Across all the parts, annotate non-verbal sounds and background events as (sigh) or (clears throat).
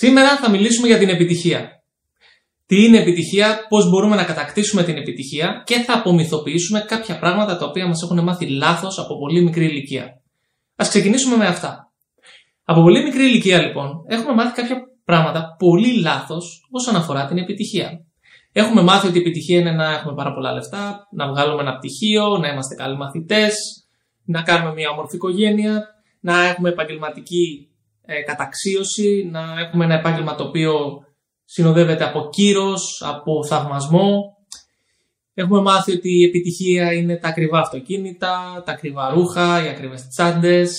Σήμερα θα μιλήσουμε για την επιτυχία. Τι είναι επιτυχία, πώς μπορούμε να κατακτήσουμε την επιτυχία και θα απομυθοποιήσουμε κάποια πράγματα τα οποία μας έχουν μάθει λάθος από πολύ μικρή ηλικία. Ας ξεκινήσουμε με αυτά. Από πολύ μικρή ηλικία λοιπόν έχουμε μάθει κάποια πράγματα πολύ λάθος όσον αφορά την επιτυχία. Έχουμε μάθει ότι η επιτυχία είναι να έχουμε πάρα πολλά λεφτά, να βγάλουμε ένα πτυχίο, να είμαστε καλοί μαθητές, να κάνουμε μια όμορφη οικογένεια, να έχουμε επαγγελματική ε, καταξίωση, να έχουμε ένα επάγγελμα το οποίο συνοδεύεται από κύρος, από θαυμασμό. Έχουμε μάθει ότι η επιτυχία είναι τα ακριβά αυτοκίνητα, τα ακριβά ρούχα, οι ακριβές τσάντες.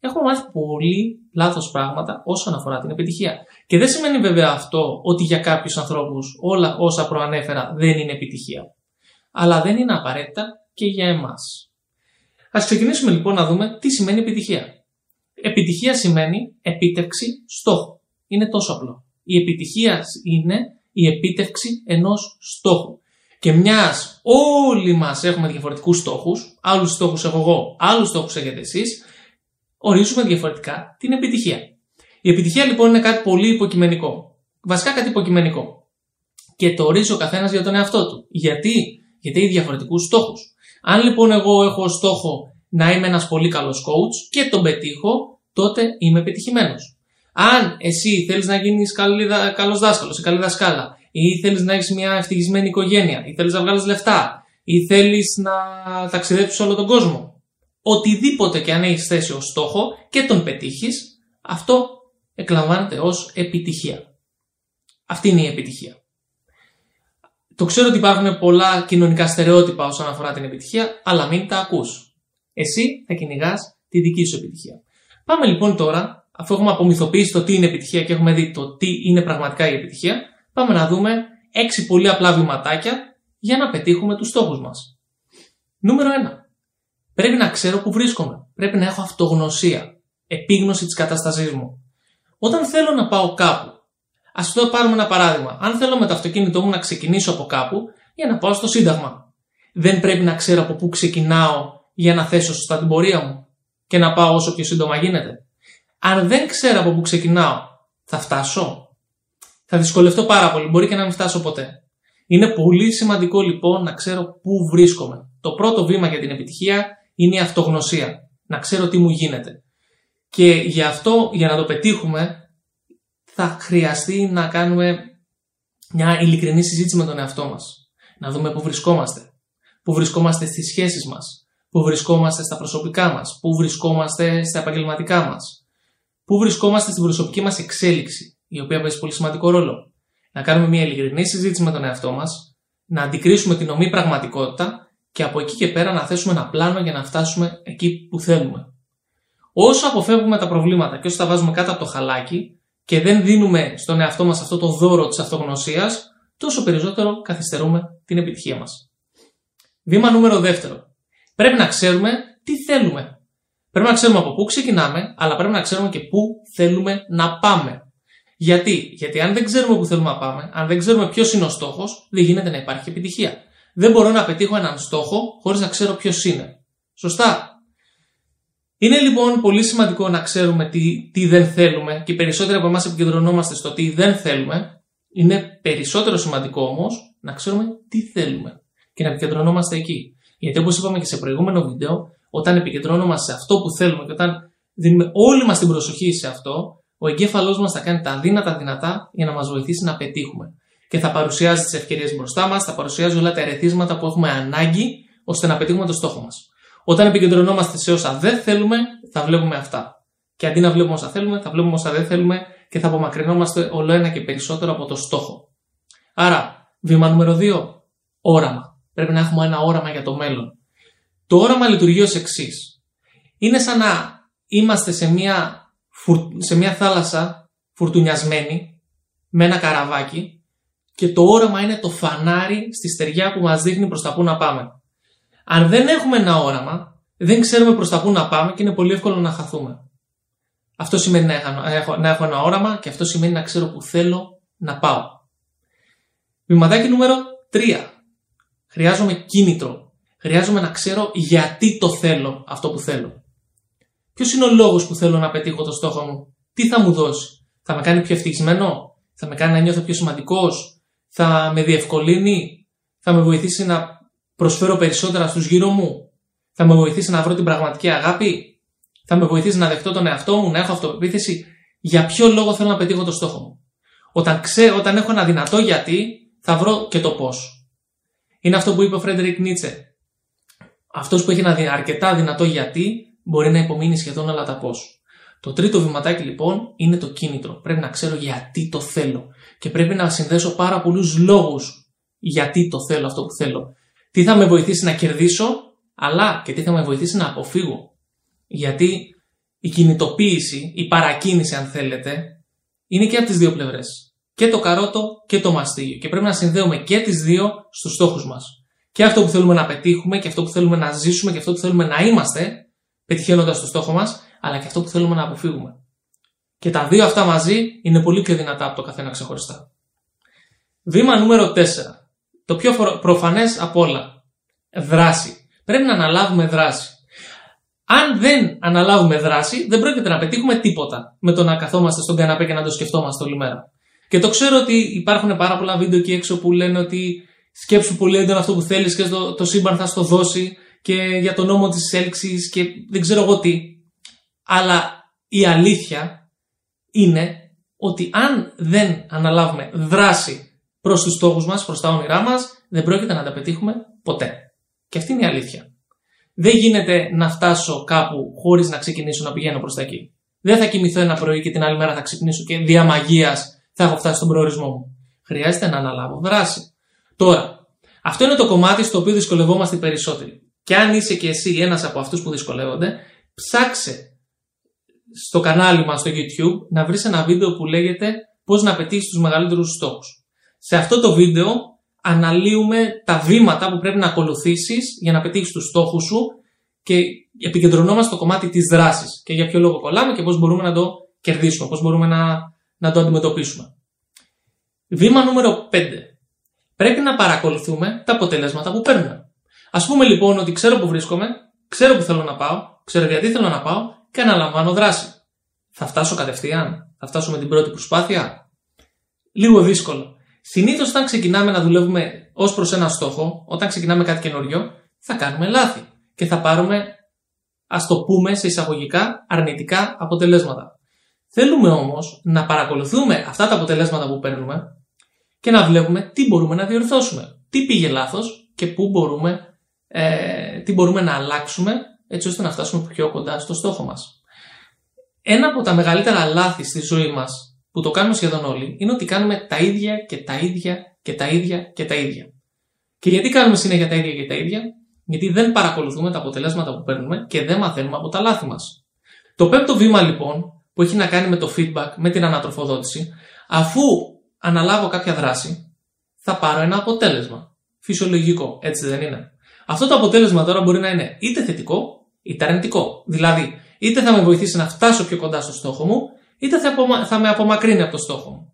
Έχουμε μάθει πολύ λάθος πράγματα όσον αφορά την επιτυχία. Και δεν σημαίνει βέβαια αυτό ότι για κάποιους ανθρώπους όλα όσα προανέφερα δεν είναι επιτυχία. Αλλά δεν είναι απαραίτητα και για εμάς. Ας ξεκινήσουμε λοιπόν να δούμε τι σημαίνει επιτυχία. Επιτυχία σημαίνει επίτευξη στόχου. Είναι τόσο απλό. Η επιτυχία είναι η επίτευξη ενός στόχου. Και μιας όλοι μας έχουμε διαφορετικούς στόχους, άλλους στόχους έχω εγώ, άλλους στόχους έχετε εσείς, ορίζουμε διαφορετικά την επιτυχία. Η επιτυχία λοιπόν είναι κάτι πολύ υποκειμενικό. Βασικά κάτι υποκειμενικό. Και το ορίζει ο καθένας για τον εαυτό του. Γιατί; Γιατί έχει διαφορετικούς στόχους. Αν λοιπόν εγώ έχω στόχο να είμαι ένας πολύ καλός coach και τον πετύχω, τότε είμαι επιτυχημένο. Αν εσύ θέλεις να γίνεις καλός δάσκαλος ή καλή δασκάλα, ή θέλεις να έχεις μια ευτυχισμένη οικογένεια, ή θέλεις να βγάλεις λεφτά, ή θέλεις να ταξιδέψεις όλο τον κόσμο, οτιδήποτε και αν έχεις θέσει ως στόχο και τον πετύχεις, αυτό εκλαμβάνεται ως επιτυχία. Αυτή είναι η επιτυχία. Το ξέρω ότι υπάρχουν πολλά κοινωνικά στερεότυπα όσον αφορά την επιτυχία, αλλά μην τα ακούς. Εσύ θα κυνηγάς τη δική σου επιτυχία. Πάμε λοιπόν τώρα, αφού έχουμε απομυθοποιήσει το τι είναι επιτυχία και έχουμε δει το τι είναι πραγματικά η επιτυχία, πάμε να δούμε έξι πολύ απλά βηματάκια για να πετύχουμε τους στόχους μας. Νούμερο 1. Πρέπει να ξέρω που βρίσκομαι. Πρέπει να έχω αυτογνωσία. Επίγνωση της κατάστασής μου. Όταν θέλω να πάω κάπου, ας το πάρουμε ένα παράδειγμα. Αν θέλω με το αυτοκίνητό μου να ξεκινήσω από κάπου για να πάω στο Σύνταγμα, δεν πρέπει να ξέρω από πού ξεκινάω για να θέσω σωστά την πορεία μου και να πάω όσο πιο σύντομα γίνεται. Αν δεν ξέρω από πού ξεκινάω, θα φτάσω. Θα δυσκολευτώ πάρα πολύ, μπορεί και να μην φτάσω ποτέ. Είναι πολύ σημαντικό λοιπόν να ξέρω πού βρίσκομαι. Το πρώτο βήμα για την επιτυχία είναι η αυτογνωσία. Να ξέρω τι μου γίνεται. Και γι' αυτό, για να το πετύχουμε, θα χρειαστεί να κάνουμε μια ειλικρινή συζήτηση με τον εαυτό μας. Να δούμε πού βρισκόμαστε. Πού βρισκόμαστε στις σχέσεις μας. Πού βρισκόμαστε στα προσωπικά μας. Πού βρισκόμαστε στα επαγγελματικά μας. Πού βρισκόμαστε στην προσωπική μας εξέλιξη, η οποία παίζει πολύ σημαντικό ρόλο. Να κάνουμε μια ειλικρινή συζήτηση με τον εαυτό μας, να αντικρίσουμε την ομή πραγματικότητα και από εκεί και πέρα να θέσουμε ένα πλάνο για να φτάσουμε εκεί που θέλουμε. Όσο αποφεύγουμε τα προβλήματα και όσο τα βάζουμε κάτω από το χαλάκι και δεν δίνουμε στον εαυτό μας αυτό το δώρο της αυτογνωσίας, τόσο περισσότερο καθυστερούμε την επιτυχία μας. Βήμα νούμερο δεύτερο. Πρέπει να ξέρουμε τι θέλουμε. Πρέπει να ξέρουμε από πού ξεκινάμε, αλλά πρέπει να ξέρουμε και πού θέλουμε να πάμε. Γιατί; Γιατί αν δεν ξέρουμε πού θέλουμε να πάμε, αν δεν ξέρουμε ποιος είναι ο στόχος, δεν γίνεται να υπάρχει επιτυχία. Δεν μπορώ να πετύχω έναν στόχο χωρίς να ξέρω ποιος είναι. Σωστά. Είναι λοιπόν πολύ σημαντικό να ξέρουμε τι, τι δεν θέλουμε και οι περισσότεροι από εμάς επικεντρωνόμαστε στο τι δεν θέλουμε. Είναι περισσότερο σημαντικό όμως να ξέρουμε τι θέλουμε και να επικεντρωνόμαστε εκεί. Γιατί όπως είπαμε και σε προηγούμενο βίντεο, όταν επικεντρωνόμαστε σε αυτό που θέλουμε και όταν δίνουμε όλη μας την προσοχή σε αυτό, ο εγκέφαλός μας θα κάνει τα δύνατα δυνατά για να μας βοηθήσει να πετύχουμε. Και θα παρουσιάζει τις ευκαιρίες μπροστά μας, θα παρουσιάζει όλα τα ερεθίσματα που έχουμε ανάγκη ώστε να πετύχουμε το στόχο μας. Όταν επικεντρωνόμαστε σε όσα δεν θέλουμε, θα βλέπουμε αυτά. Και αντί να βλέπουμε όσα θέλουμε, θα βλέπουμε όσα δεν θέλουμε και θα απομακρυνόμαστε όλο ένα και περισσότερο από το στόχο. Άρα, βήμα νούμερο 2, όραμα. Πρέπει να έχουμε ένα όραμα για το μέλλον. Το όραμα λειτουργεί ως εξής. Είναι σαν να είμαστε σε μια, σε μια θάλασσα φουρτουνιασμένη με ένα καραβάκι και το όραμα είναι το φανάρι στη στεριά που μας δείχνει προς τα που να πάμε. Αν δεν έχουμε ένα όραμα, δεν ξέρουμε προς τα πού να πάμε και είναι πολύ εύκολο να χαθούμε. Αυτό σημαίνει να έχω, να έχω ένα όραμα και αυτό σημαίνει να ξέρω που θέλω να πάω. Βηματάκι νούμερο 3. Χρειάζομαι κίνητρο. Χρειάζομαι να ξέρω γιατί το θέλω αυτό που θέλω. Ποιος είναι ο λόγος που θέλω να πετύχω το στόχο μου, τι θα μου δώσει, θα με κάνει πιο ευτυχισμένο, θα με κάνει να νιώθω πιο σημαντικός, θα με διευκολύνει, θα με βοηθήσει να προσφέρω περισσότερα στους γύρω μου, θα με βοηθήσει να βρω την πραγματική αγάπη, θα με βοηθήσει να δεχτώ τον εαυτό μου, να έχω αυτοπεποίθηση; Για ποιο λόγο θέλω να πετύχω το στόχο μου; Όταν, ξέ, όταν έχω ένα δυνατό γιατί, θα βρω και το πώς. Είναι αυτό που είπε ο Φρέντερικ Νίτσε. Αυτός που έχει ένα αρκετά δυνατό γιατί, μπορεί να υπομείνει σχεδόν όλα τα πώς. Το τρίτο βηματάκι λοιπόν είναι το κίνητρο. Πρέπει να ξέρω γιατί το θέλω. Και πρέπει να συνδέσω πάρα πολλούς λόγους γιατί το θέλω αυτό που θέλω. Τι θα με βοηθήσει να κερδίσω, αλλά και τι θα με βοηθήσει να αποφύγω. Γιατί η κινητοποίηση, η παρακίνηση αν θέλετε, είναι και από τις δύο πλευρές. Και το καρότο και το μαστίγιο. Και πρέπει να συνδέουμε και τις δύο στους στόχους μας. Και αυτό που θέλουμε να πετύχουμε και αυτό που θέλουμε να ζήσουμε και αυτό που θέλουμε να είμαστε, πετυχαίνοντας το στόχο μας, αλλά και αυτό που θέλουμε να αποφύγουμε. Και τα δύο αυτά μαζί είναι πολύ πιο δυνατά από το καθένα ξεχωριστά. Βήμα νούμερο 4. Το πιο προφανές από όλα. Δράση. Πρέπει να αναλάβουμε δράση. Αν δεν αναλάβουμε δράση, δεν πρόκειται να πετύχουμε τίποτα με το να καθόμαστε στον καναπέ και να το σκεφτόμαστε όλη μέρα. Και το ξέρω ότι υπάρχουν πάρα πολλά βίντεο εκεί έξω που λένε ότι σκέψου πολύ έντονα αυτό που θέλεις και το, το σύμπαν θα στο δώσει και για τον νόμο της έλξης και δεν ξέρω εγώ τι. Αλλά η αλήθεια είναι ότι αν δεν αναλάβουμε δράση προς τους στόχους μας, προς τα όνειρά μας, δεν πρόκειται να τα πετύχουμε ποτέ. Και αυτή είναι η αλήθεια. Δεν γίνεται να φτάσω κάπου χωρίς να ξεκινήσω να πηγαίνω προς τα εκεί. Δεν θα κοιμηθώ ένα πρωί και την άλλη μέρα θα ξυπνήσω και δια μαγείας θα έχω φτάσει στον προορισμό μου. Χρειάζεται να αναλάβω δράση. Τώρα, αυτό είναι το κομμάτι στο οποίο δυσκολευόμαστε οι περισσότεροι. Και αν είσαι και εσύ ένας από αυτούς που δυσκολεύονται, ψάξε στο κανάλι μας στο YouTube να βρεις ένα βίντεο που λέγεται πώς να πετύχεις τους μεγαλύτερους στόχους. Σε αυτό το βίντεο αναλύουμε τα βήματα που πρέπει να ακολουθήσεις για να πετύχεις τους στόχους σου και επικεντρωνόμαστε στο κομμάτι της δράσης και για ποιο λόγο κολλάμε και πώς μπορούμε να το κερδίσουμε, πώς μπορούμε να, να το αντιμετωπίσουμε. Βήμα νούμερο 5. Πρέπει να παρακολουθούμε τα αποτελέσματα που παίρνουμε. Α πούμε λοιπόν ότι ξέρω που βρίσκομαι, ξέρω που θέλω να πάω, ξέρω γιατί θέλω να πάω και αναλαμβάνω δράση. Θα φτάσω κατευθείαν, θα φτάσω με την πρώτη προσπάθεια; Λίγο δύσκολο. Συνήθως όταν ξεκινάμε να δουλεύουμε ως προς ένα στόχο, όταν ξεκινάμε κάτι καινούριο, θα κάνουμε λάθη και θα πάρουμε, ας το πούμε σε εισαγωγικά, αρνητικά αποτελέσματα. Θέλουμε όμως να παρακολουθούμε αυτά τα αποτελέσματα που παίρνουμε και να βλέπουμε τι μπορούμε να διορθώσουμε. Τι πήγε λάθος και πού μπορούμε, ε, τι μπορούμε να αλλάξουμε έτσι ώστε να φτάσουμε πιο κοντά στο στόχο μας. Ένα από τα μεγαλύτερα λάθη στη ζωή μας που το κάνουμε σχεδόν όλοι είναι ότι κάνουμε τα ίδια και τα ίδια και τα ίδια και τα ίδια. Και γιατί κάνουμε συνέχεια τα ίδια και τα ίδια, γιατί δεν παρακολουθούμε τα αποτελέσματα που παίρνουμε και δεν μαθαίνουμε από τα λάθη μας. Το πέμπτο βήμα λοιπόν που έχει να κάνει με το feedback, με την ανατροφοδότηση, αφού αναλάβω κάποια δράση, θα πάρω ένα αποτέλεσμα. Φυσιολογικό, έτσι δεν είναι. Αυτό το αποτέλεσμα τώρα μπορεί να είναι είτε θετικό είτε αρνητικό. Δηλαδή, είτε θα με βοηθήσει να φτάσω πιο κοντά στο στόχο μου, είτε θα, θα με απομακρύνει από το στόχο μου.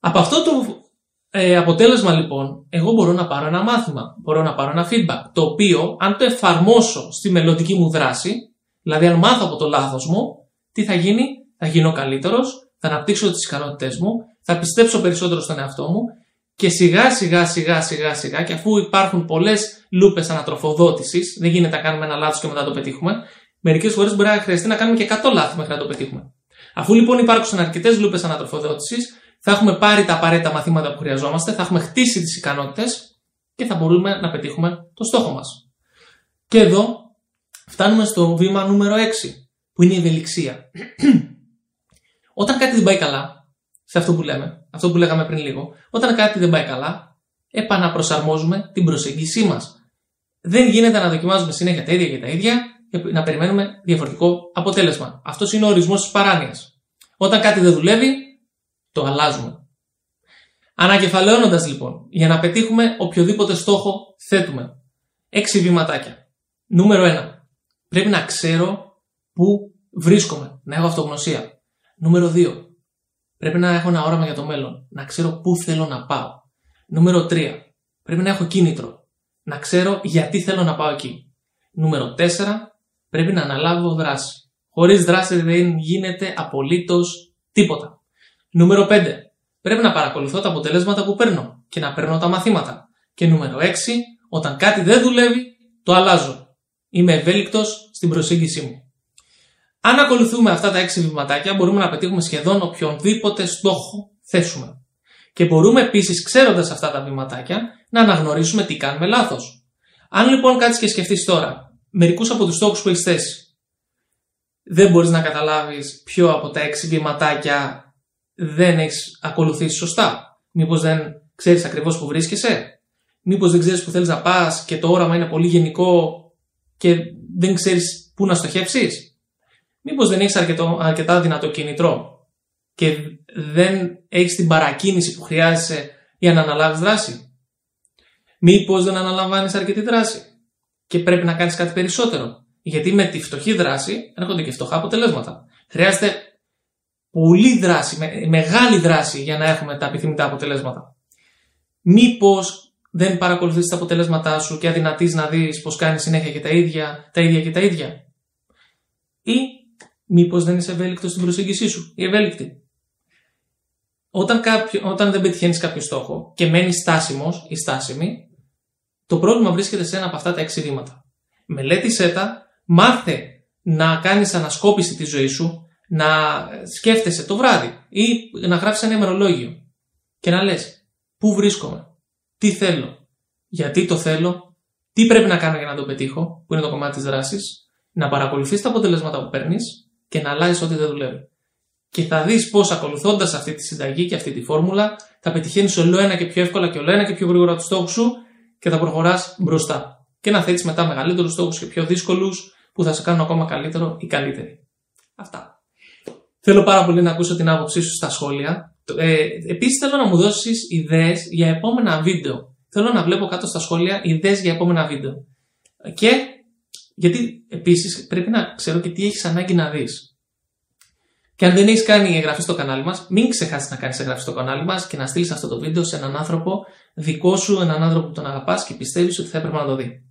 Από αυτό το ε, αποτέλεσμα λοιπόν, εγώ μπορώ να πάρω ένα μάθημα, μπορώ να πάρω ένα feedback, το οποίο αν το εφαρμόσω στη μελλοντική μου δράση, δηλαδή αν μάθω από το λάθος μου, τι θα γίνει, θα γίνω καλύτερος, θα αναπτύξω τις ικανότητές μου, θα πιστέψω περισσότερο στον εαυτό μου και σιγά σιγά σιγά σιγά σιγά και αφού υπάρχουν πολλές λούπες ανατροφοδότησης, δεν γίνεται να κάνουμε ένα λάθος και μετά το πετύχουμε, μερικές φορές μπορεί να χρειαστεί να κάνουμε και 100 λάθη μέχρι να το πετύχουμε. Αφού λοιπόν υπάρξουν αρκετές λούπες ανατροφοδότησης, θα έχουμε πάρει τα απαραίτητα μαθήματα που χρειαζόμαστε, θα έχουμε χτίσει τις ικανότητες και θα μπορούμε να πετύχουμε το στόχο μας. Και εδώ φτάνουμε στο βήμα νούμερο 6, που είναι η ευελιξία. (clears throat) Όταν κάτι δεν πάει καλά, σε αυτό που λέμε, αυτό που λέγαμε πριν λίγο, όταν κάτι δεν πάει καλά, επαναπροσαρμόζουμε την προσέγγισή μας. Δεν γίνεται να δοκιμάζουμε συνέχεια τα ίδια και τα ίδια και να περιμένουμε διαφορετικό αποτέλεσμα. Αυτός είναι ο ορισμός της παράνοιας. Όταν κάτι δεν δουλεύει, το αλλάζουμε. Ανακεφαλαιώνοντας λοιπόν, για να πετύχουμε οποιοδήποτε στόχο θέτουμε. Έξι βήματάκια. Νούμερο 1. Πρέπει να ξέρω πού βρίσκομαι, να έχω αυτογνωσία. Νούμερο 2. Πρέπει να έχω ένα όραμα για το μέλλον. Να ξέρω πού θέλω να πάω. Νούμερο 3. Πρέπει να έχω κίνητρο. Να ξέρω γιατί θέλω να πάω εκεί. Νούμερο 4. Πρέπει να αναλάβω δράση. Χωρίς δράση δεν γίνεται απολύτως Τίποτα. Νούμερο 5. Πρέπει να παρακολουθώ τα αποτελέσματα που παίρνω και να παίρνω τα μαθήματα. Και νούμερο 6. Όταν κάτι δεν δουλεύει, το αλλάζω. Είμαι ευέλικτος στην προσέγγιση μου. Αν ακολουθούμε αυτά τα 6 βηματάκια, μπορούμε να πετύχουμε σχεδόν οποιονδήποτε στόχο θέσουμε. Και μπορούμε επίσης, ξέροντας αυτά τα βηματάκια, να αναγνωρίσουμε τι κάνουμε λάθος. Αν λοιπόν κάτσεις και σκεφτείς τώρα μερικούς από τους στόχους που έχεις θέσει, δεν μπορείς να καταλάβεις ποιο από τα 6 βηματάκια δεν έχεις ακολουθήσει σωστά. Μήπως δεν ξέρεις ακριβώς που βρίσκεσαι; Μήπως δεν ξέρεις που θέλεις να πας και το όραμα είναι πολύ γενικό και δεν ξέρεις πού να στοχεύσεις; Μήπως δεν έχεις αρκετά δυνατό κίνητρο και δεν έχεις την παρακίνηση που χρειάζεσαι για να αναλάβεις δράση; Μήπως δεν αναλαμβάνεις αρκετή δράση και πρέπει να κάνεις κάτι περισσότερο; Γιατί με τη φτωχή δράση έρχονται και φτωχά αποτελέσματα. Χρειάζεται πολλή δράση, μεγάλη δράση για να έχουμε τα επιθυμητά αποτελέσματα. Μήπως δεν παρακολουθείς τα αποτελέσματά σου και αδυνατείς να δεις πως κάνεις συνέχεια και τα ίδια, τα ίδια και τα ίδια; Ή μήπως δεν είσαι ευέλικτος στην προσέγγιση σου ή ευέλικτη; Όταν, κάποιο, όταν δεν πετυχαίνεις κάποιο στόχο και μένει στάσιμος ή στάσιμη, το πρόβλημα βρίσκεται σε ένα από αυτά τα έξι βήματα. Μελέτησέ τα, μάθε να κάνεις ανασκόπηση της ζωής σου, να σκέφτεσαι το βράδυ ή να γράφει ένα ημερολόγιο και να λες πού βρίσκομαι, τι θέλω, γιατί το θέλω, τι πρέπει να κάνω για να το πετύχω, που είναι το κομμάτι της δράσης, να παρακολουθείς τα αποτελέσματα που παίρνεις και να αλλάζεις ό,τι δεν δουλεύει. Και θα δεις πώς ακολουθώντας αυτή τη συνταγή και αυτή τη φόρμουλα θα πετυχαίνεις όλο ένα και πιο εύκολα και όλο ένα και πιο γρήγορα τους στόχους σου και θα προχωράς μπροστά. Και να θέτεις μετά μεγαλύτερους στόχους και πιο δύσκολους που θα σε κάνουν ακόμα καλύτερο ή καλύτερη. Αυτά. Θέλω πάρα πολύ να ακούσω την άποψή σου στα σχόλια. Ε, Επίσης θέλω να μου δώσεις ιδέες για επόμενα βίντεο. Θέλω να βλέπω κάτω στα σχόλια ιδέες για επόμενα βίντεο. Και γιατί επίσης πρέπει να ξέρω και τι έχεις ανάγκη να δεις. Και αν δεν έχεις κάνει εγγραφή στο κανάλι μας, μην ξεχάσεις να κάνεις εγγραφή στο κανάλι μας και να στείλεις αυτό το βίντεο σε έναν άνθρωπο δικό σου, έναν άνθρωπο που τον αγαπάς και πιστεύεις ότι θα έπρεπε να το δει.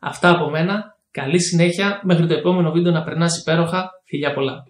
Αυτά από μένα. Καλή συνέχεια. Μέχρι το επόμενο βίντεο να περνάς υπέροχα. Φιλιά πολλά.